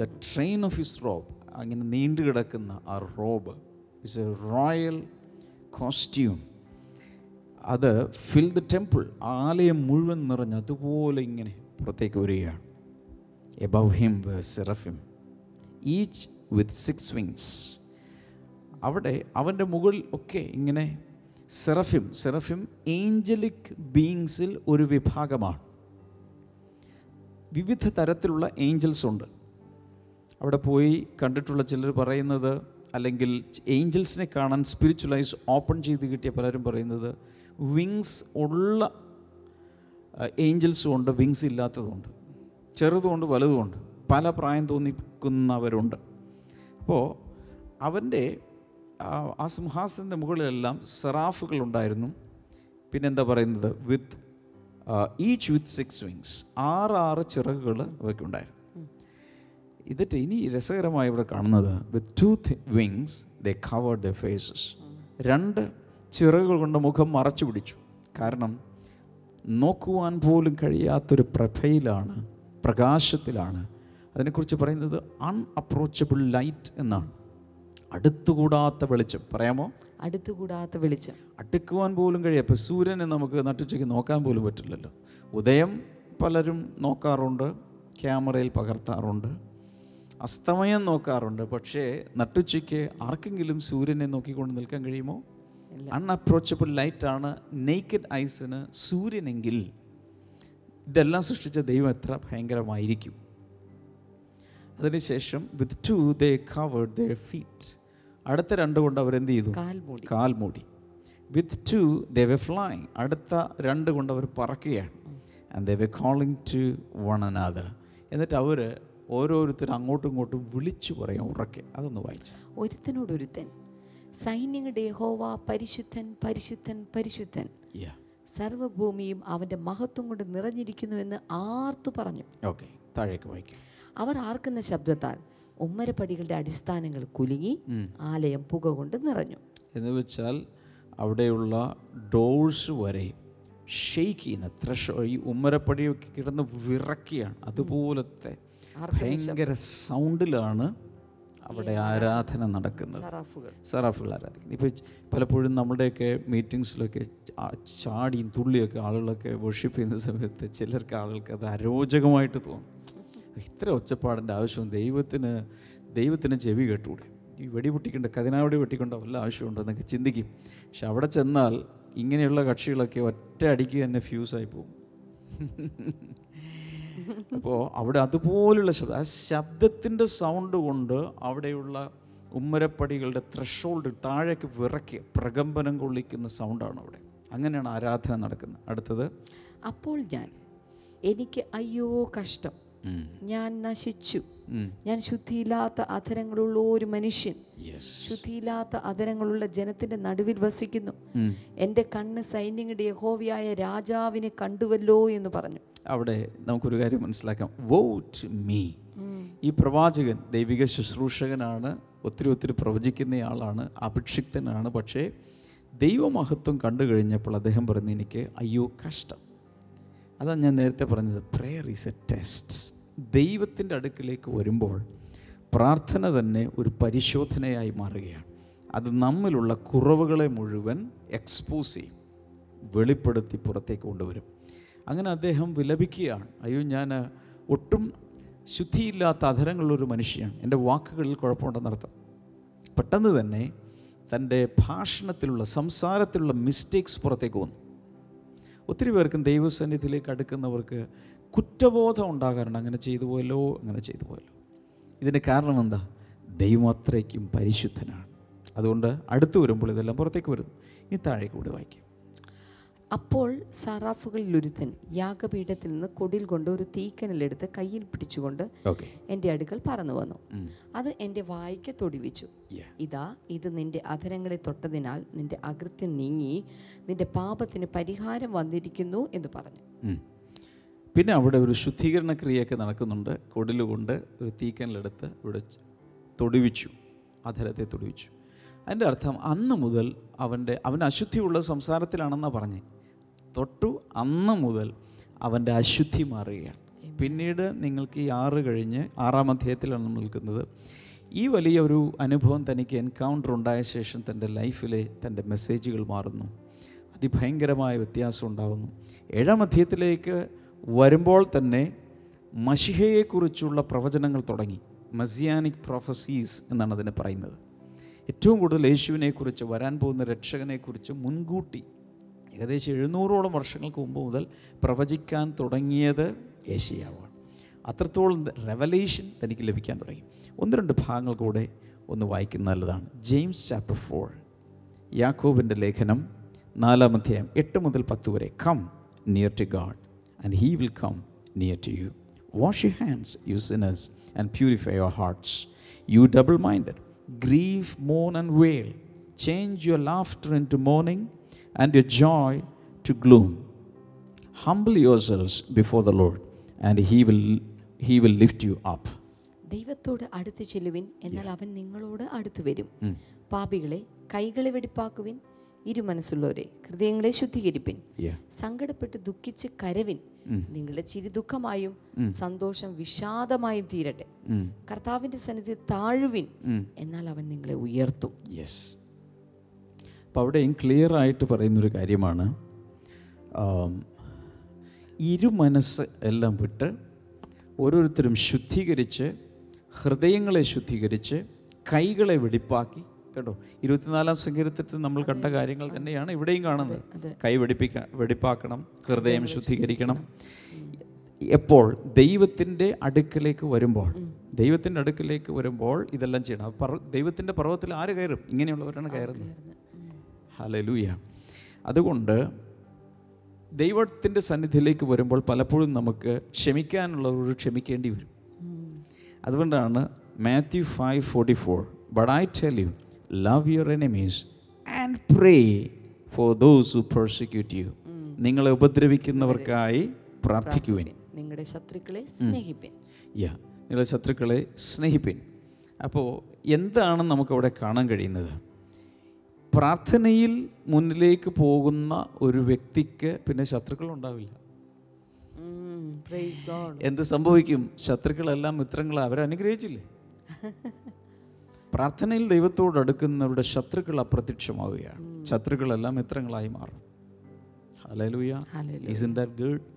the train of his robe അങ്ങനെ നീണ്ടു കിടക്കുന്ന ആ robe is a royal costume അത് ഫിൽ ദ ടെമ്പിൾ ആലയം മുഴുവൻ നിറഞ്ഞ് അതുപോലെ ഇങ്ങനെ പുറത്തേക്ക് വരികയാണ്. Above him seraphim each with six wings അവിടെ അവന്റെ മുകളിൽ ഒക്കെ ഇങ്ങനെ സെറഫിം സെറഫിം ഏഞ്ചലിക് ബീയിങ്സിൽ ഒരു വിഭാഗമാണ്. വിവിധ തരത്തിലുള്ള ഏഞ്ചൽസ് ഉണ്ട്. അവിടെ പോയി കണ്ടിട്ടുള്ള ചിലർ പറയുന്നത് അല്ലെങ്കിൽ ഏഞ്ചൽസിനെ കാണാൻ സ്പിരിച്വലൈസ് ഓപ്പൺ ചെയ്ത് കിട്ടിയ പലരും പറയുന്നത് വിങ്സ് ഉള്ള ഏഞ്ചൽസും ഉണ്ട് വിങ്സ് ഇല്ലാത്തതുണ്ട്. ചെറുതുമുണ്ട് വലുതുമുണ്ട്. പല പ്രായം തോന്നിക്കുന്നവരുണ്ട് അപ്പോൾ അവന്റെ ആ- സിംഹാസനത്തിന്റെ മുകളിലെല്ലാം സെറാഫുകൾ ഉണ്ടായിരുന്നു പിന്നെന്താ പറയുന്നത്? With each with six wings ആറ് ആറ് ചിറകുകൾ അവയ്ക്കുണ്ടായിരുന്നു. എന്നിട്ട് ഇനി രസകരമായി ഇവിടെ കാണുന്നത് with two wings the cover the faces രണ്ട് ചിറകുകൾ കൊണ്ട് മുഖം മറച്ചു പിടിച്ചു. കാരണം നോക്കുവാൻ പോലും കഴിയാത്തൊരു പ്രഭയിലാണ് പ്രകാശത്തിലാണ് അതിനെക്കുറിച്ച് പറയുന്നത് അൺഅപ്രോച്ചബിൾ ലൈറ്റ് എന്നാണ്. അടുത്തുകൂടാത്ത വെളിച്ചം. പറയാമോ? അടുത്തുകൂടാത്ത വെളിച്ചം. അടുക്കുവാൻ പോലും കഴിയാം അപ്പോൾ സൂര്യനെ നമുക്ക് നട്ടുച്ചയ്ക്ക് നോക്കാൻ പോലും പറ്റില്ലല്ലോ. ഉദയം പലരും നോക്കാറുണ്ട് ക്യാമറയിൽ പകർത്താറുണ്ട് അസ്തമയം നോക്കാറുണ്ട്. പക്ഷേ നട്ടുച്ചയ്ക്ക് ആർക്കെങ്കിലും സൂര്യനെ നോക്കിക്കൊണ്ട് നിൽക്കാൻ കഴിയുമോ? അൺഅപ്രോച്ചബിൾ ലൈറ്റാണ് നെയ്ക്കഡ് ഐസിന് സൂര്യനെങ്കിൽ ഇതെല്ലാം സൃഷ്ടിച്ച ദൈവം എത്ര ഭയങ്കരമായിരിക്കും. അതിനുശേഷം with two they covered the feet അടുത്ത രണ്ട് കൊണ്ട് അവരെന്ത് ചെയ്തു? കാൽ മൂടി. വിത്ത് ടു ദേ വെ ഫ്ലൈങ് അടുത്ത രണ്ട് കൊണ്ട് അവർ പറക്കുകയാണ്. ആൻഡ് ദേ വെ കോളിങ് ടു വൺ അനാദർ എന്നിട്ട് അവർ ഓരോരുത്തർ അങ്ങോട്ടും ഇങ്ങോട്ടും വിളിച്ചു പറയാം ഉറക്കെ. അതൊന്ന് വായിച്ചു. ഒരുത്തനോടൊരുത്തൻ. സൈന്യങ്ങളുടെ ഹോവ പരിശുദ്ധൻ പരിശുദ്ധൻ പരിശുദ്ധൻ. സർവഭൂമിയും അവന്റെ മഹത്വം കൊണ്ട് നിറഞ്ഞിരിക്കുന്നു എന്ന് ആർത്തു പറഞ്ഞു. ഓക്കെ താഴേക്ക് വായിക്കാം. അവർ ആർക്കുന്ന ശബ്ദത്താൽ ഉമ്മരപ്പടികളുടെ അടിസ്ഥാനങ്ങൾ കുലുങ്ങി ആലയം പുക കൊണ്ട് നിറഞ്ഞു. എന്ന് വെച്ചാൽ അവിടെയുള്ള ഡോഴ്സ് വരെ ഷെയ്ക്ക് ചെയ്യുന്ന ത്രഷ ഈ ഉമ്മരപ്പടി കിടന്ന് വിറക്കിയാണ് അതുപോലത്തെ ഭയങ്കര സൗണ്ടിലാണ് അവിടെ ആരാധന നടക്കുന്നത്. സറാഫുകൾ. ആരാധിക്കുന്നത്. ഇപ്പോൾ പലപ്പോഴും നമ്മുടെയൊക്കെ മീറ്റിങ്സിലൊക്കെ ചാടിയും തുള്ളിയൊക്കെ ആളുകളൊക്കെ വർഷിപ്പ് ചെയ്യുന്ന സമയത്ത് ചിലർക്ക് ആളുകൾക്ക് അത് അരോചകമായിട്ട് തോന്നും. ഇത്ര ഒച്ചപ്പാടിന്റെ ആവശ്യം ദൈവത്തിന് ദൈവത്തിന് ചെവി കേട്ടുകൂടെ? ഈ വെടി പൊട്ടിക്കേണ്ട കതിനാവടി പൊട്ടിക്കേണ്ട വല്ല ആവശ്യമുണ്ടോ എന്നൊക്കെ ചിന്തിക്കും. പക്ഷെ അവിടെ ചെന്നാൽ ഇങ്ങനെയുള്ള കക്ഷികളൊക്കെ ഒറ്റ അടിക്ക് തന്നെ ഫ്യൂസായി പോകും. അപ്പോൾ അവിടെ അതുപോലുള്ള ശബ്ദം ആ ശബ്ദത്തിന്റെ സൗണ്ട് കൊണ്ട് അവിടെയുള്ള ഉമ്മരപ്പടികളുടെ ത്രഷോൾഡ് താഴേക്ക് വിറക്കി പ്രകമ്പനം കൊള്ളിക്കുന്ന സൗണ്ടാണ് അവിടെ. അങ്ങനെയാണ് ആരാധന നടക്കുന്നത്. അടുത്തത്? അപ്പോൾ ഞാൻ എനിക്ക് അയ്യോ കഷ്ടം. ഞാൻ നശിച്ചു. ഞാൻ ശുദ്ധിയില്ലാത്ത അധരങ്ങളുള്ള ഒരു മനുഷ്യൻ. ശുദ്ധിയില്ലാത്ത അധരങ്ങളുള്ള ജനത്തിന്റെ നടുവിൽ വസിക്കുന്നു. എന്റെ കണ്ണ് സൈന്യങ്ങളുടെ യഹോവയായ രാജാവിനെ കണ്ടുവല്ലോ എന്ന് പറഞ്ഞു. അവിടെ നമുക്കൊരു കാര്യം മനസ്സിലാക്കാം. വോട്ട് മീ ഈ പ്രവാചകൻ ദൈവിക ശുശ്രൂഷകനാണ് ഒത്തിരി ഒത്തിരി പ്രവചിക്കുന്നയാളാണ് അഭിക്ഷിക്തനാണ് പക്ഷേ ദൈവമഹത്വം കണ്ടു കഴിഞ്ഞപ്പോൾ അദ്ദേഹം പറഞ്ഞു എനിക്ക് അയ്യോ കഷ്ടം. അതാണ് ഞാൻ നേരത്തെ പറഞ്ഞത് പ്രെയർ ഈസ് എ ടെസ്റ്റ് ദൈവത്തിന്റെ അടുക്കിലേക്ക് വരുമ്പോൾ പ്രാർത്ഥന തന്നെ ഒരു പരിശോധനയായി മാറുകയാണ്. അത് നമ്മിലുള്ള കുറവുകളെ മുഴുവൻ എക്സ്പോസ് ചെയ്യും. വെളിപ്പെടുത്തി പുറത്തേക്ക് കൊണ്ടുവരും. അങ്ങനെ അദ്ദേഹം വിലപിക്കുകയാണ്. അയ്യോ ഞാൻ ഒട്ടും ശുദ്ധിയില്ലാത്ത അധരങ്ങളുള്ളൊരു മനുഷ്യനാണ്. എന്റെ വാക്കുകളിൽ കുഴപ്പമുണ്ടെന്നർത്ഥം പെട്ടെന്ന് തന്നെ തന്റെ ഭാഷണത്തിലുള്ള സംസാരത്തിലുള്ള മിസ്റ്റേക്സ് പുറത്തേക്ക് വന്നു. ഒത്തിരി പേർക്കും ദൈവസന്നിധിയിലേക്ക് അടുക്കുന്നവർക്ക് കുറ്റബോധം ഉണ്ടാകാറുണ്ട്. അങ്ങനെ ചെയ്തു പോയല്ലോ അങ്ങനെ ചെയ്തു പോയല്ലോ. ഇതിന് കാരണം എന്താ? ദൈവം അത്രയ്ക്കും പരിശുദ്ധനാണ്. അതുകൊണ്ട് അടുത്ത് വരുമ്പോൾ ഇതെല്ലാം പുറത്തേക്ക് വരുന്നു. ഇനി താഴേക്ക് കൂടി വായിക്കും. അപ്പോൾ സറാഫുകളിൽ ഒരുത്തൻ യാഗപീഠത്തിൽ നിന്ന് കൊടിൽ കൊണ്ട് ഒരു തീക്കനലെടുത്ത് കയ്യിൽ പിടിച്ചുകൊണ്ട് എന്റെ അടുക്കൽ പറന്നു വന്നു. അത് എന്റെ വായിക്ക് തൊടിവിച്ചു. ഇതാ ഇത് നിന്റെ അധരങ്ങളെ തൊട്ടതിനാൽ നിന്റെ അകൃത്യം നീങ്ങി നിന്റെ പാപത്തിന് പരിഹാരം വന്നിരിക്കുന്നു എന്ന് പറഞ്ഞു. പിന്നെ അവിടെ ഒരു ശുദ്ധീകരണ ക്രിയയൊക്കെ നടക്കുന്നുണ്ട്. കൊടിലുകൊണ്ട് ഒരു തീക്കനിലെടുത്ത് ഇവിടെ തൊടുവിച്ചു. അധരത്തെ തൊടുവിച്ചു. അതിന്റെ അർത്ഥം അന്ന് മുതൽ അവന്റെ അവൻ അശുദ്ധിയുള്ള സംസാരത്തിലാണെന്നാണ് പറഞ്ഞേ. തൊട്ടു അന്ന് മുതൽ അവന്റെ അശുദ്ധി മാറുകയാണ്. പിന്നീട് നിങ്ങൾക്ക് ഈ ആറ് കഴിഞ്ഞ് ആറാം അധ്യായത്തിലാണ് നമ്മൾ നിൽക്കുന്നത്. ഈ വലിയ ഒരു അനുഭവം തനിക്ക് എൻകൗണ്ടർ ഉണ്ടായ ശേഷം തന്റെ ലൈഫിലെ തന്റെ മെസ്സേജുകൾ മാറുന്നു. അതിഭയങ്കരമായ വ്യത്യാസം ഉണ്ടാകുന്നു ഏഴാം അധ്യായത്തിലേക്ക് വരുമ്പോൾ തന്നെ മഷിഹയെക്കുറിച്ചുള്ള പ്രവചനങ്ങൾ തുടങ്ങി. മസിയാനിക് പ്രൊഫസീസ് എന്നാണ് അതിനെ പറയുന്നത്. ഏറ്റവും കൂടുതൽ യേശുവിനെക്കുറിച്ച് വരാൻ പോകുന്ന രക്ഷകനെക്കുറിച്ച് മുൻകൂട്ടി ഏകദേശം എഴുന്നൂറോളം വർഷങ്ങൾക്ക് മുമ്പ് മുതൽ പ്രവചിക്കാൻ തുടങ്ങിയത് യേശയാവാണ് അത്രത്തോളം റെവലേഷൻ തനിക്ക് ലഭിക്കാൻ തുടങ്ങി. ഒന്ന് രണ്ട് ഭാഗങ്ങൾ കൂടെ ഒന്ന് വായിക്കുന്ന നല്ലതാണ്. ജെയിംസ് ചാപ്റ്റർ ഫോർ യാക്കോബിന്റെ ലേഖനം നാലാം അധ്യായം എട്ട് മുതൽ പത്ത് വരെ. Come near to God and he will come near to you wash you hands you sinners and purify your hearts you double minded grieve Mon and wail change your laughter into mourning and your joy to gloom humble yourselves before the Lord and he will he will lift you up ദൈവത്തോട് അടുത്ത് ചെല്ലുവിൻ എന്നാൽ അവൻ നിങ്ങളോട് അടുത്ത് വരും പാപികളെ കൈകളെ വെടിപ്പാക്കുവിൻ ഇരുമനസ്സുള്ളവരെ ഹൃദയങ്ങളെ ശുദ്ധീകരിപ്പിൻ. സങ്കടപ്പെട്ട് ദുഃഖിച്ച് കരവിൻ. നിങ്ങളുടെ ചിരി ദുഃഖമായും സന്തോഷം വിഷാദമായും തീരട്ടെ. കർത്താവിന്റെ സന്നിധി താഴുവിൻ. എന്നാൽ അവൻ നിങ്ങളെ ഉയർത്തും. യെസ് അപ്പം അവിടെയും ക്ലിയർ ആയിട്ട് പറയുന്നൊരു കാര്യമാണ്. ഇരു മനസ്സ് എല്ലാം വിട്ട് ഓരോരുത്തരും ശുദ്ധീകരിച്ച് ഹൃദയങ്ങളെ ശുദ്ധീകരിച്ച് കൈകളെ വെടിപ്പാക്കി കേട്ടോ? ഇരുപത്തിനാലാം സങ്കീർത്തത്തിൽ നമ്മൾ കണ്ട കാര്യങ്ങൾ തന്നെയാണ് ഇവിടെയും കാണുന്നത്. കൈ വെടിപ്പിക്ക വെടിപ്പാക്കണം ഹൃദയം ശുദ്ധീകരിക്കണം. എപ്പോൾ? ദൈവത്തിന്റെ അടുക്കിലേക്ക് വരുമ്പോൾ. ദൈവത്തിന്റെ അടുക്കിലേക്ക് വരുമ്പോൾ ഇതെല്ലാം ചെയ്യണം. പർവ- ദൈവത്തിന്റെ പർവത്തിൽ ആര് കയറും? ഇങ്ങനെയുള്ളവരാണ് കയറുന്നത്. ഹലലൂയ അതുകൊണ്ട് ദൈവത്തിന്റെ സന്നിധിയിലേക്ക് വരുമ്പോൾ പലപ്പോഴും നമുക്ക് ക്ഷമിക്കാനുള്ളവരോട് ക്ഷമിക്കേണ്ടി വരും. അതുകൊണ്ടാണ് Matthew five forty four. But I tell you love your enemies and pray for those who persecute you നിങ്ങളെ ഉപദ്രവിക്കുന്നവർക്കായി പ്രാർത്ഥിക്കുവിൻ. നിങ്ങളുടെ ശത്രുക്കളെ സ്നേഹിപ്പിൻ. യാ നിങ്ങളുടെ ശത്രുക്കളെ സ്നേഹിപ്പിൻ. അപ്പോൾ എന്താണ് നമുക്കവിടെ കാണാൻ കഴിയുന്നത്? പ്രാർത്ഥനയിൽ മുന്നിലേക്ക് പോകുന്ന ഒരു വ്യക്തിക്ക് പിന്നെ ശത്രുക്കൾ ഉണ്ടാവില്ല. എന്ത് സംഭവിക്കും? ശത്രുക്കളെല്ലാം മിത്രങ്ങളെ അവരനുഗ്രഹിച്ചില്ലേ? പ്രാർത്ഥനയിൽ ദൈവത്തോട് അടുക്കുന്നവരുടെ ശത്രുക്കൾ അപ്രത്യക്ഷമാവുകയാണ്. ശത്രുക്കളെല്ലാം മിത്രങ്ങളായി മാറും. ഗുഡ്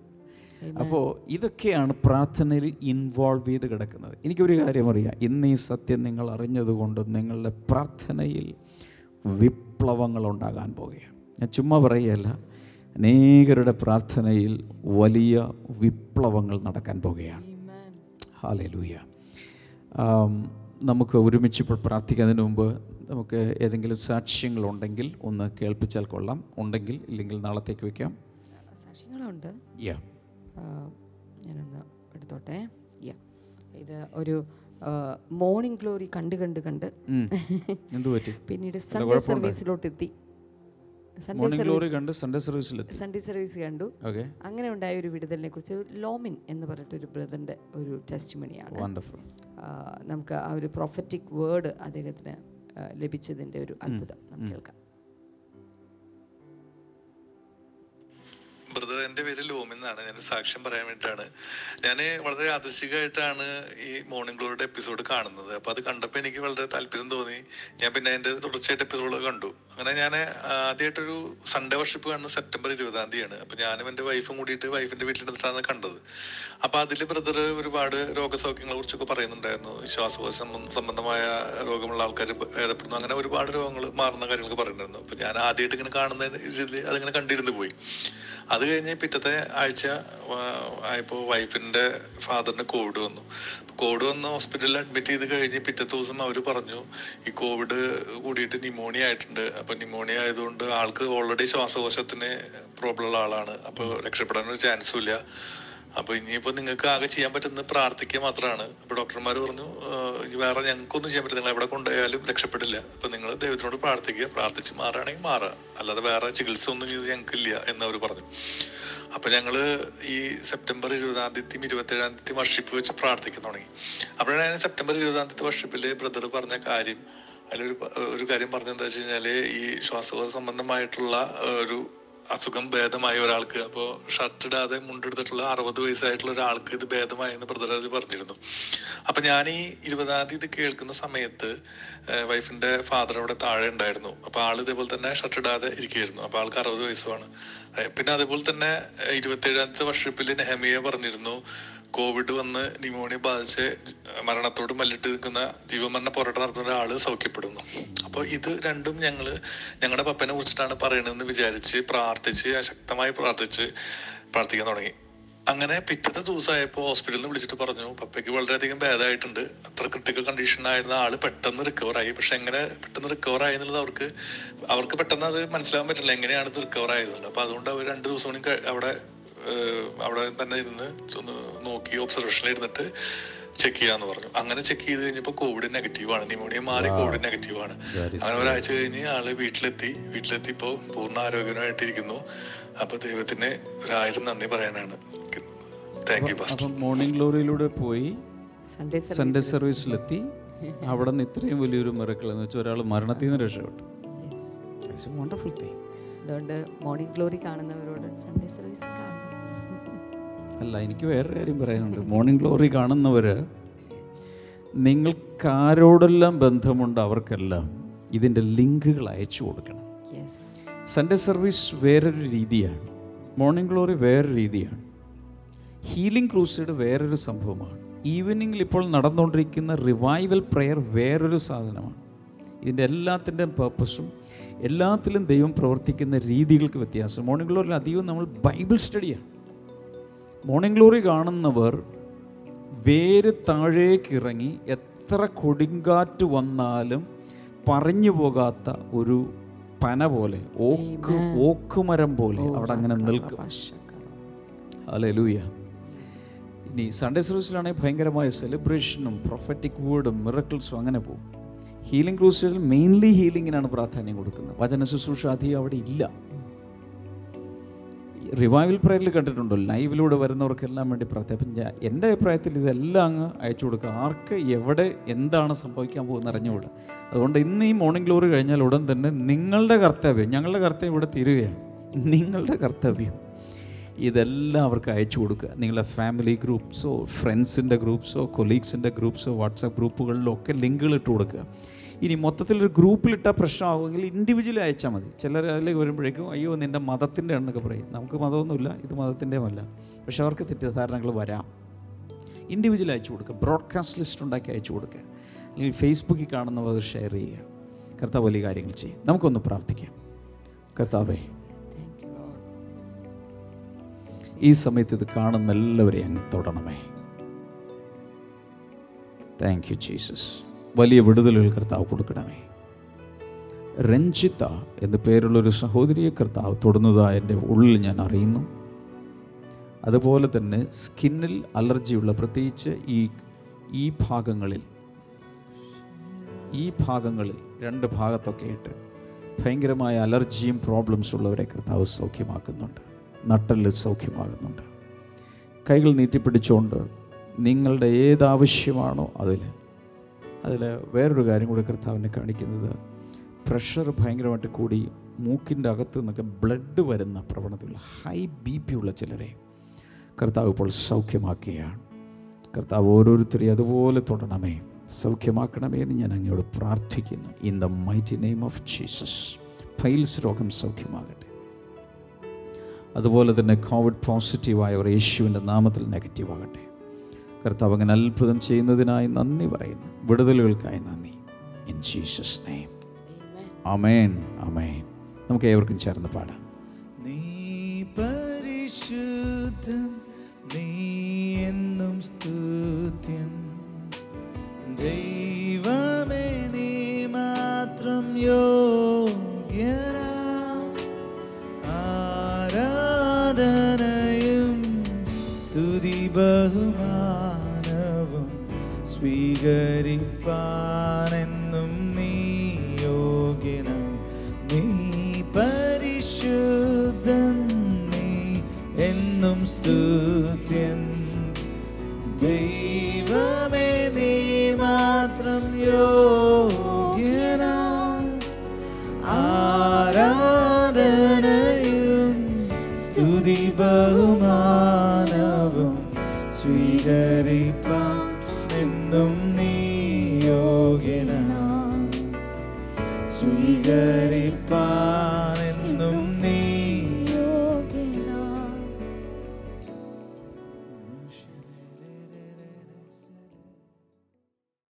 അപ്പോൾ ഇതൊക്കെയാണ് പ്രാർത്ഥനയിൽ ഇൻവോൾവ് ചെയ്ത് കിടക്കുന്നത്. എനിക്കൊരു കാര്യം അറിയാം. ഇന്ന് ഈ സത്യം നിങ്ങൾ അറിഞ്ഞതുകൊണ്ട് നിങ്ങളുടെ പ്രാർത്ഥനയിൽ വിപ്ലവങ്ങൾ ഉണ്ടാകാൻ പോവുകയാണ്. ഞാൻ ചുമ്മാ പറയുകയല്ല. അനേകരുടെ പ്രാർത്ഥനയിൽ വലിയ വിപ്ലവങ്ങൾ നടക്കാൻ പോവുകയാണ്. ഹാലലൂയ നമുക്ക് ഒരുമിച്ച് ഇപ്പോൾ പ്രാർത്ഥിക്കുന്നതിന് മുമ്പ് നമുക്ക് ഏതെങ്കിലും സാക്ഷ്യങ്ങളുണ്ടെങ്കിൽ ഒന്ന് കേൾപ്പിച്ചാൽ കൊള്ളാം. ഉണ്ടെങ്കിൽ ഇല്ലെങ്കിൽ നാളത്തേക്ക് വെക്കാം. സാക്ഷ്യങ്ങളുണ്ട്. യാ ഞാനൊന്ന് എടുത്തോട്ടെ. യാ ഇത് ഒരു മോർണിംഗ് ഗ്ലോറി കണ്ട് കണ്ട് കണ്ട് പിന്നീട് സൺഡേ സർവീസിലോട്ട് എത്തി മോർണിംഗ് ഗ്ലോറി കണ്ട് സൺഡേ സർവീസിൽ സൺഡേ സർവീസ് കണ്ടു. അങ്ങനെ ഉണ്ടായ ഒരു വിടുതലിനെ കുറിച്ച് ലോമിൻ എന്ന് ബ്രദറിന്റെ ഒരു ടെസ്റ്റ് മണിയാണ് വണ്ടർഫുൾ നമുക്ക് ആ ഒരു പ്രൊഫറ്റിക് വേർഡ് അദ്ദേഹത്തിന് ലഭിച്ചതിന്റെ ഒരു അത്ഭുതം. നമുക്ക് കേൾക്കാം. ബ്രദർ എന്റെ പേര് ലോമിൻ എന്നാണ്. ഞാൻ സാക്ഷ്യം പറയാൻ വേണ്ടിയിട്ടാണ്. ഞാൻ വളരെ ആദർശികമായിട്ടാണ് ഈ മോർണിംഗ് ഗ്ലോറിയുടെ എപ്പിസോഡ് കാണുന്നത്. അപ്പോൾ അത് കണ്ടപ്പോൾ എനിക്ക് വളരെ താല്പര്യം തോന്നി. ഞാൻ പിന്നെ അതിന്റെ തുടർച്ചയായിട്ട് എപ്പിസോഡുകൾ കണ്ടു. അങ്ങനെ ഞാൻ ആദ്യമായിട്ടൊരു സൺഡേ വർഷിപ്പ് കാണുന്നത് സെപ്റ്റംബർ ഇരുപതാം തീയതിയാണ്. അപ്പോൾ ഞാനും എന്റെ വൈഫും കൂടിയിട്ട് വൈഫിന്റെ വീട്ടിലിരുന്നിട്ടാണ് കണ്ടത്. അപ്പോൾ അതിൽ ബ്രദർ ഒരുപാട് രോഗസൗഖ്യങ്ങളെ കുറിച്ചൊക്കെ പറയുന്നുണ്ടായിരുന്നു. ശ്വാസകോശ സംബന്ധമായ രോഗമുള്ള ആൾക്കാർ ഏർപ്പെടുന്നു അങ്ങനെ ഒരുപാട് രോഗങ്ങൾ മാറുന്ന കാര്യങ്ങളൊക്കെ പറയുന്നുണ്ടായിരുന്നു. അപ്പോൾ ഞാൻ ആദ്യമായിട്ട് ഇങ്ങനെ കാണുന്ന രീതിയിൽ അതിങ്ങനെ കണ്ടിരുന്നു പോയി. അത് കഴിഞ്ഞ് പിറ്റത്തെ ആഴ്ച ആയപ്പോൾ വൈഫിന്റെ ഫാദറിന് കോവിഡ് വന്നു. കോവിഡ് വന്ന് ഹോസ്പിറ്റലിൽ അഡ്മിറ്റ് ചെയ്ത് കഴിഞ്ഞ് പിറ്റത്തെ ദിവസം അവർ പറഞ്ഞു ഈ കോവിഡ് കൂടിയിട്ട് ന്യൂമോണിയ ആയിട്ടുണ്ട്. അപ്പൊ ന്യൂമോണിയ ആയതുകൊണ്ട് ആൾക്ക് ഓൾറെഡി ശ്വാസകോശത്തിന് പ്രോബ്ലം ഉള്ള ആളാണ്. അപ്പോൾ രക്ഷപ്പെടാനൊരു ചാൻസും ഇല്ല. അപ്പൊ ഇനിയിപ്പോ നിങ്ങൾക്ക് ആകെ ചെയ്യാൻ പറ്റുന്നത് പ്രാർത്ഥിക്കുക മാത്രമാണ്. അപ്പൊ ഡോക്ടർമാർ പറഞ്ഞു "ആഹ് ഇനി വേറെ ഞങ്ങൾക്കൊന്നും ചെയ്യാൻ പറ്റില്ല. നിങ്ങൾ എവിടെ കൊണ്ടുപോയാലും രക്ഷപ്പെടില്ല. അപ്പൊ നിങ്ങൾ ദൈവത്തിനോട് പ്രാർത്ഥിക്കുക. പ്രാർത്ഥിച്ച് മാറുകയാണെങ്കിൽ മാറുക അല്ലാതെ വേറെ ചികിത്സ ഒന്നും ചെയ്ത് ഞങ്ങൾക്കില്ല എന്ന് അവർ പറഞ്ഞു. അപ്പൊ ഞങ്ങൾ ഈ സെപ്റ്റംബർ ഇരുപതാം തീയതി ഇരുപത്തേഴാം തീയതി വർഷിപ്പ് വെച്ച് പ്രാർത്ഥിക്കാൻ തുടങ്ങി. അപ്പോഴാണ് സെപ്റ്റംബർ ഇരുപതാം തീയതി വർഷിപ്പിൽ ബ്രദർ പറഞ്ഞ കാര്യം അതിലൊരു ഒരു കാര്യം പറഞ്ഞെന്താ വെച്ച് കഴിഞ്ഞാൽ ഈ ശ്വാസകോശ സംബന്ധമായിട്ടുള്ള ഒരു അസുഖം ഭേദമായ ഒരാൾക്ക്. അപ്പോൾ ഷർട്ട് ഇടാതെ മുണ്ടെടുത്തിട്ടുള്ള അറുപത് വയസ്സായിട്ടുള്ള ഒരാൾക്ക് ഇത് ഭേദമായി എന്ന് ബ്രദർ പറഞ്ഞിരുന്നു. അപ്പൊ ഞാൻ ഈ ഇരുപതാം തീയതി കേൾക്കുന്ന സമയത്ത് വൈഫിന്റെ ഫാദർ അവിടെ താഴെ ഉണ്ടായിരുന്നു. അപ്പോൾ ആൾ ഇതേപോലെ തന്നെ ഷർട്ട് ഇടാതെ ഇരിക്കുകയായിരുന്നു. അപ്പൊ ആൾക്ക് അറുപത് വയസ്സുമാണ്. പിന്നെ അതേപോലെ തന്നെ ഇരുപത്തേഴാമത്തെ വർഷപ്പിൽ നെഹമിയ പറഞ്ഞിരുന്നു കോവിഡ് വന്ന് ന്യൂമോണിയ ബാധിച്ച് മരണത്തോട് മല്ലിട്ട് നിൽക്കുന്ന ജീവമരണ പോരാട്ടം നടത്തുന്ന ഒരാൾ സൗഖ്യപ്പെടുന്നു. അപ്പോൾ ഇത് രണ്ടും ഞങ്ങൾ ഞങ്ങളുടെ പപ്പനെ കുറിച്ചിട്ടാണ് പറയണതെന്ന് വിചാരിച്ച് പ്രാർത്ഥിച്ച് ശക്തമായി പ്രാർത്ഥിച്ച് പ്രാർത്ഥിക്കാൻ തുടങ്ങി. അങ്ങനെ പിറ്റത്തെ ദിവസമായപ്പോൾ ഹോസ്പിറ്റലിൽ നിന്ന് വിളിച്ചിട്ട് പറഞ്ഞു പപ്പയ്ക്ക് വളരെയധികം ഭേദമായിട്ടുണ്ട് അത്ര ക്രിട്ടിക്കൽ കണ്ടീഷൻ ആയിരുന്ന ആൾ പെട്ടെന്ന് റിക്കവർ ആയി. പക്ഷെ എങ്ങനെ പെട്ടെന്ന് റിക്കവർ ആയെന്നുള്ളത് അവർക്ക് അവർക്ക് പെട്ടെന്ന് അത് മനസ്സിലാക്കാൻ പറ്റില്ല. എങ്ങനെയാണ് ഇത് റിക്കവർ ആയതെന്നുള്ളത് അപ്പൊ അതുകൊണ്ട് അവർ രണ്ട് ദിവസം കൂടി അവിടെ അവിടെ തന്നെ ഇരുന്ന് ഒന്ന് നോക്കി ഒബ്സർവേഷനിൽ ഇരുന്നിട്ട് ചെക്ക് ചെയ്യാന്ന് പറഞ്ഞു. അങ്ങനെ ചെക്ക് ചെയ്ത് കഴിഞ്ഞപ്പോൾ കോവിഡ് നെഗറ്റീവ് ആണ്. ന്യൂമോണിയ മാറി കോവിഡ് നെഗറ്റീവ് ആണ്. അങ്ങനെ ഒരാഴ്ച കഴിഞ്ഞ് ആൾ വീട്ടിലെത്തി. വീട്ടിലെത്തി ഇപ്പോൾ പൂർണ ആരോഗ്യമായിട്ടിരിക്കുന്നു അപ്പൊ ദൈവത്തിന് ഒരായിരം നന്ദി പറയാനാണ്. താങ്ക് യു പാസ്റ്റർ മോർണിംഗ് ഗ്ലോറിയിലൂടെ പോയി. സൺഡേ സർവീസിലെത്തി അവിടെ നിന്ന് ഇത്രയും വലിയൊരു മിറക്കൾ എന്ന് വെച്ചാൽ ഒരാൾ മരണത്തിൽ നിന്ന് രക്ഷപ്പെട്ടു. വണ്ടർഫുൾ തിങ് അതുകൊണ്ട് മോർണിംഗ് ഗ്ലോറി കാണുന്നവരോട് സൺഡേ സർവീസ് അല്ല എനിക്ക് വേറെ കാര്യം പറയാനുണ്ട്. മോർണിംഗ് ഗ്ലോറി കാണുന്നവർ നിങ്ങൾക്ക് ആരോടെല്ലാം ബന്ധമുണ്ട് അവർക്കെല്ലാം ഇതിന്റെ ലിങ്കുകൾ അയച്ചു കൊടുക്കണം. സൺഡേ സർവീസ് വേറൊരു രീതിയാണ്. മോർണിംഗ് ഗ്ലോറി വേറൊരു രീതിയാണ്. ഹീലിംഗ് ക്രൂസൈഡ് വേറൊരു സംഭവമാണ്. ഈവനിങ്ങിൽ ഇപ്പോൾ നടന്നുകൊണ്ടിരിക്കുന്ന റിവൈവൽ പ്രെയർ വേറൊരു സാധനമാണ്. ഇതിന്റെ എല്ലാത്തിന്റെയും പേർപ്പസും എല്ലാത്തിലും ദൈവം പ്രവർത്തിക്കുന്ന രീതികൾക്ക് വ്യത്യാസം. മോർണിംഗ് ഗ്ലോറിൽ അധികവും നമ്മൾ ബൈബിൾ സ്റ്റഡിയാണ് മോർണിംഗ് ഗ്ലോറി കാണുന്നവർ വേര് താഴേക്ക് ഇറങ്ങി എത്ര കൊടുങ്കാറ്റ് വന്നാലും പറഞ്ഞു പോകാത്ത ഒരു പന പോലെ ഓക്ക് ഓക്കുമരം പോലെ അവിടെ അങ്ങനെ നിൽക്കും. അല്ലെ ലൂയ ഇനി സൺഡേ സർവീസിലാണെങ്കിൽ ഭയങ്കരമായ സെലിബ്രേഷനും പ്രൊഫറ്റിക് വേർഡും മിറക്കിൾസും അങ്ങനെ പോകും. ഹീലിംഗ് ക്രൂസിൽ മെയിൻലി ഹീലിങ്ങിനാണ് പ്രാധാന്യം കൊടുക്കുന്നത്. വചന ശുശ്രൂഷ അധികം അവിടെ ഇല്ല. റിവൈവൽ പ്രയറിൽ കണ്ടിട്ടുണ്ടോ? ലൈവിലൂടെ വരുന്നവർക്കെല്ലാം വേണ്ടി പ്രാർത്ഥന ഞാൻ എന്റെ അഭിപ്രായത്തിൽ ഇതെല്ലാം അങ്ങ് അയച്ചു കൊടുക്കുക. ആർക്ക് എവിടെ എന്താണ് സംഭവിക്കാൻ പോകുന്ന അറിഞ്ഞുകൂടാ. അതുകൊണ്ട് ഇന്ന് ഈ മോർണിംഗ് ഗ്ലോറി കഴിഞ്ഞാൽ ഉടൻ തന്നെ നിങ്ങളുടെ കർത്തവ്യം ഞങ്ങളുടെ കർത്തവ്യം ഇവിടെ തീരുകയാണ്. നിങ്ങളുടെ കർത്തവ്യം. ഇതെല്ലാം അവർക്ക് അയച്ചു കൊടുക്കുക. നിങ്ങളുടെ ഫാമിലി ഗ്രൂപ്പ്സോ ഫ്രണ്ട്സിന്റെ ഗ്രൂപ്പ്സോ കൊലീഗ്സിന്റെ ഗ്രൂപ്പ്സോ വാട്സപ്പ് ഗ്രൂപ്പുകളിലോ ഒക്കെ ലിങ്കുകൾ ഇട്ട് കൊടുക്കുക. ഇനി മൊത്തത്തിലൊരു ഗ്രൂപ്പിലിട്ട പ്രശ്നമാകുമെങ്കിൽ ഇൻഡിവിജ്വലി അയച്ചാൽ മതി. ചിലരിലേക്ക് വരുമ്പോഴേക്കും അയ്യോ നിന്റെ മതത്തിന്റെ ആണെന്നൊക്കെ പറയും. നമുക്ക് മതമൊന്നുമില്ല ഇത് മതത്തിന്റെയുമല്ല പക്ഷെ അവർക്ക് തെറ്റിദ്ധാരണകൾ വരാം. ഇൻഡിവിജ്വൽ അയച്ചു കൊടുക്കുക ബ്രോഡ്കാസ്റ്റ് ലിസ്റ്റ് ഉണ്ടാക്കി അയച്ചു കൊടുക്കുക അല്ലെങ്കിൽ ഫേസ്ബുക്കിൽ കാണുന്നവർ അത് ഷെയർ ചെയ്യുക. കർത്താവ് വലിയ കാര്യങ്ങൾ ചെയ്യും. നമുക്കൊന്ന് പ്രാർത്ഥിക്കാം. കർത്താവേ ഈ സമയത്ത് ഇത് കാണുന്ന എല്ലാവരെയും അങ്ങ് തൊടണമേ. താങ്ക് യു ജീസസ് വലിയ വിടുതലുകൾ കർത്താവ് കൊടുക്കണമേ. രഞ്ജിത്ത എന്ന പേരുള്ളൊരു സഹോദരിയെ കർത്താവ് തൊടുന്നതായി എന്റെ ഉള്ളിൽ ഞാൻ അറിയുന്നു. അതുപോലെ തന്നെ സ്കിന്നിൽ അലർജിയുള്ള പ്രത്യേകിച്ച് ഈ ഈ ഭാഗങ്ങളിൽ ഈ ഭാഗങ്ങളിൽ രണ്ട് ഭാഗത്തൊക്കെ ആയിട്ട് ഭയങ്കരമായ അലർജിയും പ്രോബ്ലംസ് ഉള്ളവരെ കർത്താവ് സൗഖ്യമാക്കുന്നുണ്ട്. നട്ടൽ സൗഖ്യമാകുന്നുണ്ട് കൈകൾ നീട്ടിപ്പിടിച്ചുകൊണ്ട് നിങ്ങളുടെ ഏതാവശ്യമാണോ അതിൽ അതിൽ വേറൊരു കാര്യം കൂടി കർത്താവിനെ കാണിക്കുന്നത്. പ്രഷർ ഭയങ്കരമായിട്ട് കൂടി മൂക്കിന്റെ അകത്ത് നിന്നൊക്കെ ബ്ലഡ് വരുന്ന പ്രവണതയുള്ള ഹൈ ബി പി ഉള്ള ചിലരെ കർത്താവ് ഇപ്പോൾ സൗഖ്യമാക്കുകയാണ്. കർത്താവ് ഓരോരുത്തരെയും അതുപോലെ തൊടണമേ. സൗഖ്യമാക്കണമേ എന്ന് ഞാൻ അങ്ങയോട് പ്രാർത്ഥിക്കുന്നു. In the mighty name of Jesus piles രോഗം സൗഖ്യമാകട്ടെ. അതുപോലെ തന്നെ കോവിഡ് പോസിറ്റീവായവർ യേശുവിന്റെ നാമത്തിൽ നെഗറ്റീവ് ആകട്ടെ കർത്താവ് അങ്ങനെ അത്ഭുതം ചെയ്യുന്നതിനായി നന്ദി പറയുന്നു. വിടുതലുകൾക്കായി നന്ദി. In Jesus name amen amen നമുക്ക് ഏവർക്കും ചേർന്ന് പാടാം. നീ പരിശുദ്ധൻ നീ എന്നും സ്തുത്യൻ. ദൈവമേ far.